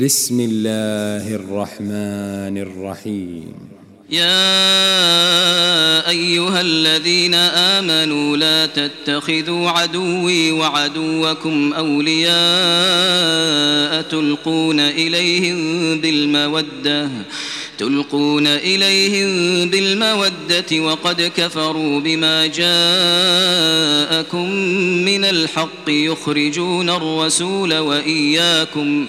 بسم الله الرحمن الرحيم يا أيها الذين آمنوا لا تتخذوا عدوي وعدوكم أولياء تلقون إليهم بالمودة تلقون إليهم بالمودة وقد كفروا بما جاءكم من الحق يخرجون الرسول وإياكم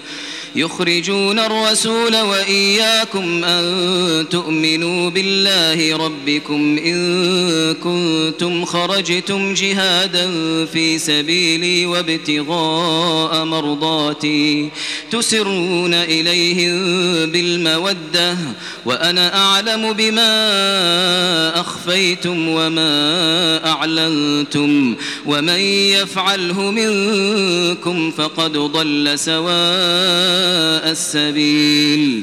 يخرجون الرسول وإياكم أن تؤمنوا بالله ربكم إن كنتم خرجتم جهادا في سبيلي وابتغاء مرضاتي تسرون إليهم بالمودة وأنا أعلم بما أخفيتم وما أعلنتم ومن يفعله منكم فقد ضل سواء السبيل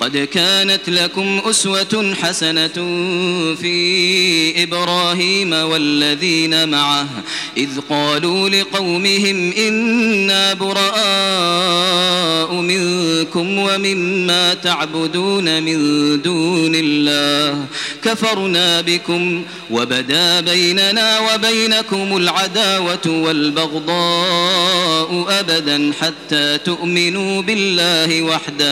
قد كانت لكم أسوة حسنة في إبراهيم والذين معه إذ قالوا لقومهم إنا براء منكم ومما تعبدون من دون الله. كفرنا بكم وبدا بيننا وبينكم العداوة والبغضاء أبدا حتى تؤمنوا بالله وحده.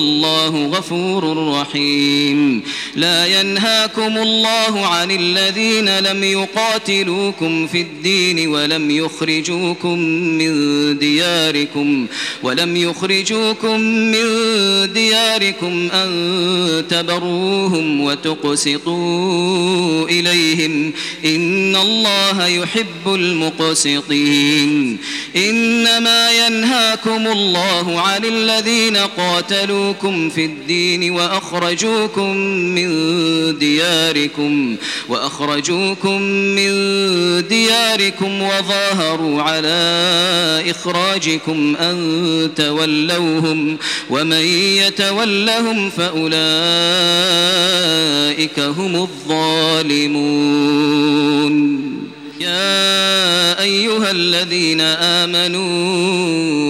والله غفور رحيم. لا ينهاكم الله عن الذين لم يقاتلوكم في الدين ولم يخرجوكم من دياركم ولم يخرجوكم من دياركم أن تبروهم وتقسطوا إليهم. إن الله يحب المقسطين. إنما ينهاكم الله عن الذين قاتلوكم في الدين وأخرجوكم من دياركم وأخرجوكم من دياركم وظاهروا على إخراجكم أن تولوهم ومن يتولهم فأولئك هم الظالمون. يا أيها الذين آمنوا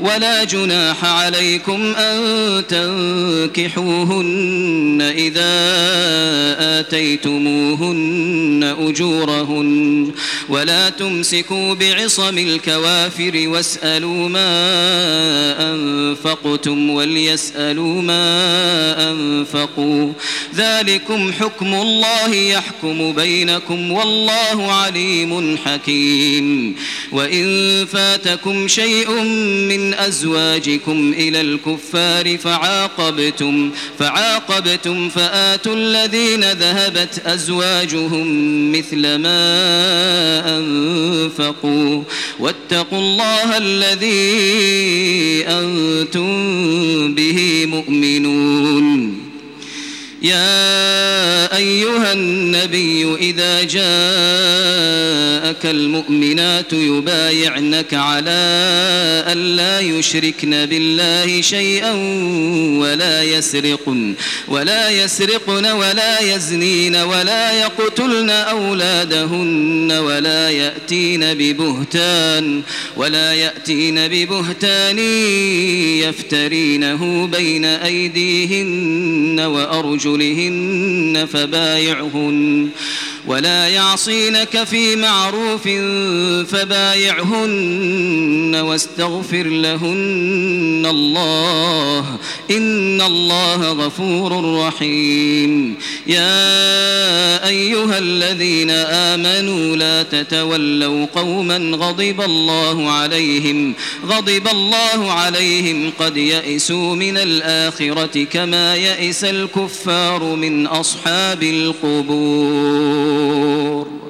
ولا جناح عليكم أن تنكحوهن إذا آتيتموهن أجورهن ولا تمسكوا بعصم الكوافر واسألوا ما أنفقتم وليسألوا ما أنفقوا ذلكم حكم الله يحكم بينكم والله عليم حكيم وإن فاتكم شيء من أزواجكم إلى الكفار فعاقبتم فعاقبتم فآتوا الذين ذهبت أزواجهم مثل ما أنفقوا واتقوا الله الذي أنتم به مؤمنون يا أيها النبي إذا جاءك المؤمنات يبايعنك على أن لا يشركن بالله شيئا ولا يسرقن ولا يسرقن ولا يزنين ولا يقتلن أولادهن ولا يأتين ببهتان ولا يأتين ببهتان يفترينه بين أيديهن وأرجلهن فبايعهن. ولا يعصينك في معروف فبايعهن واستغفر لهن الله. إن الله غفور رحيم. يا أيها الذين آمنوا لا تتولوا قوما غضب الله عليهم غضب الله عليهم قد يئسوا من الآخرة كما يئس الكفار من أصحاب القبور. النور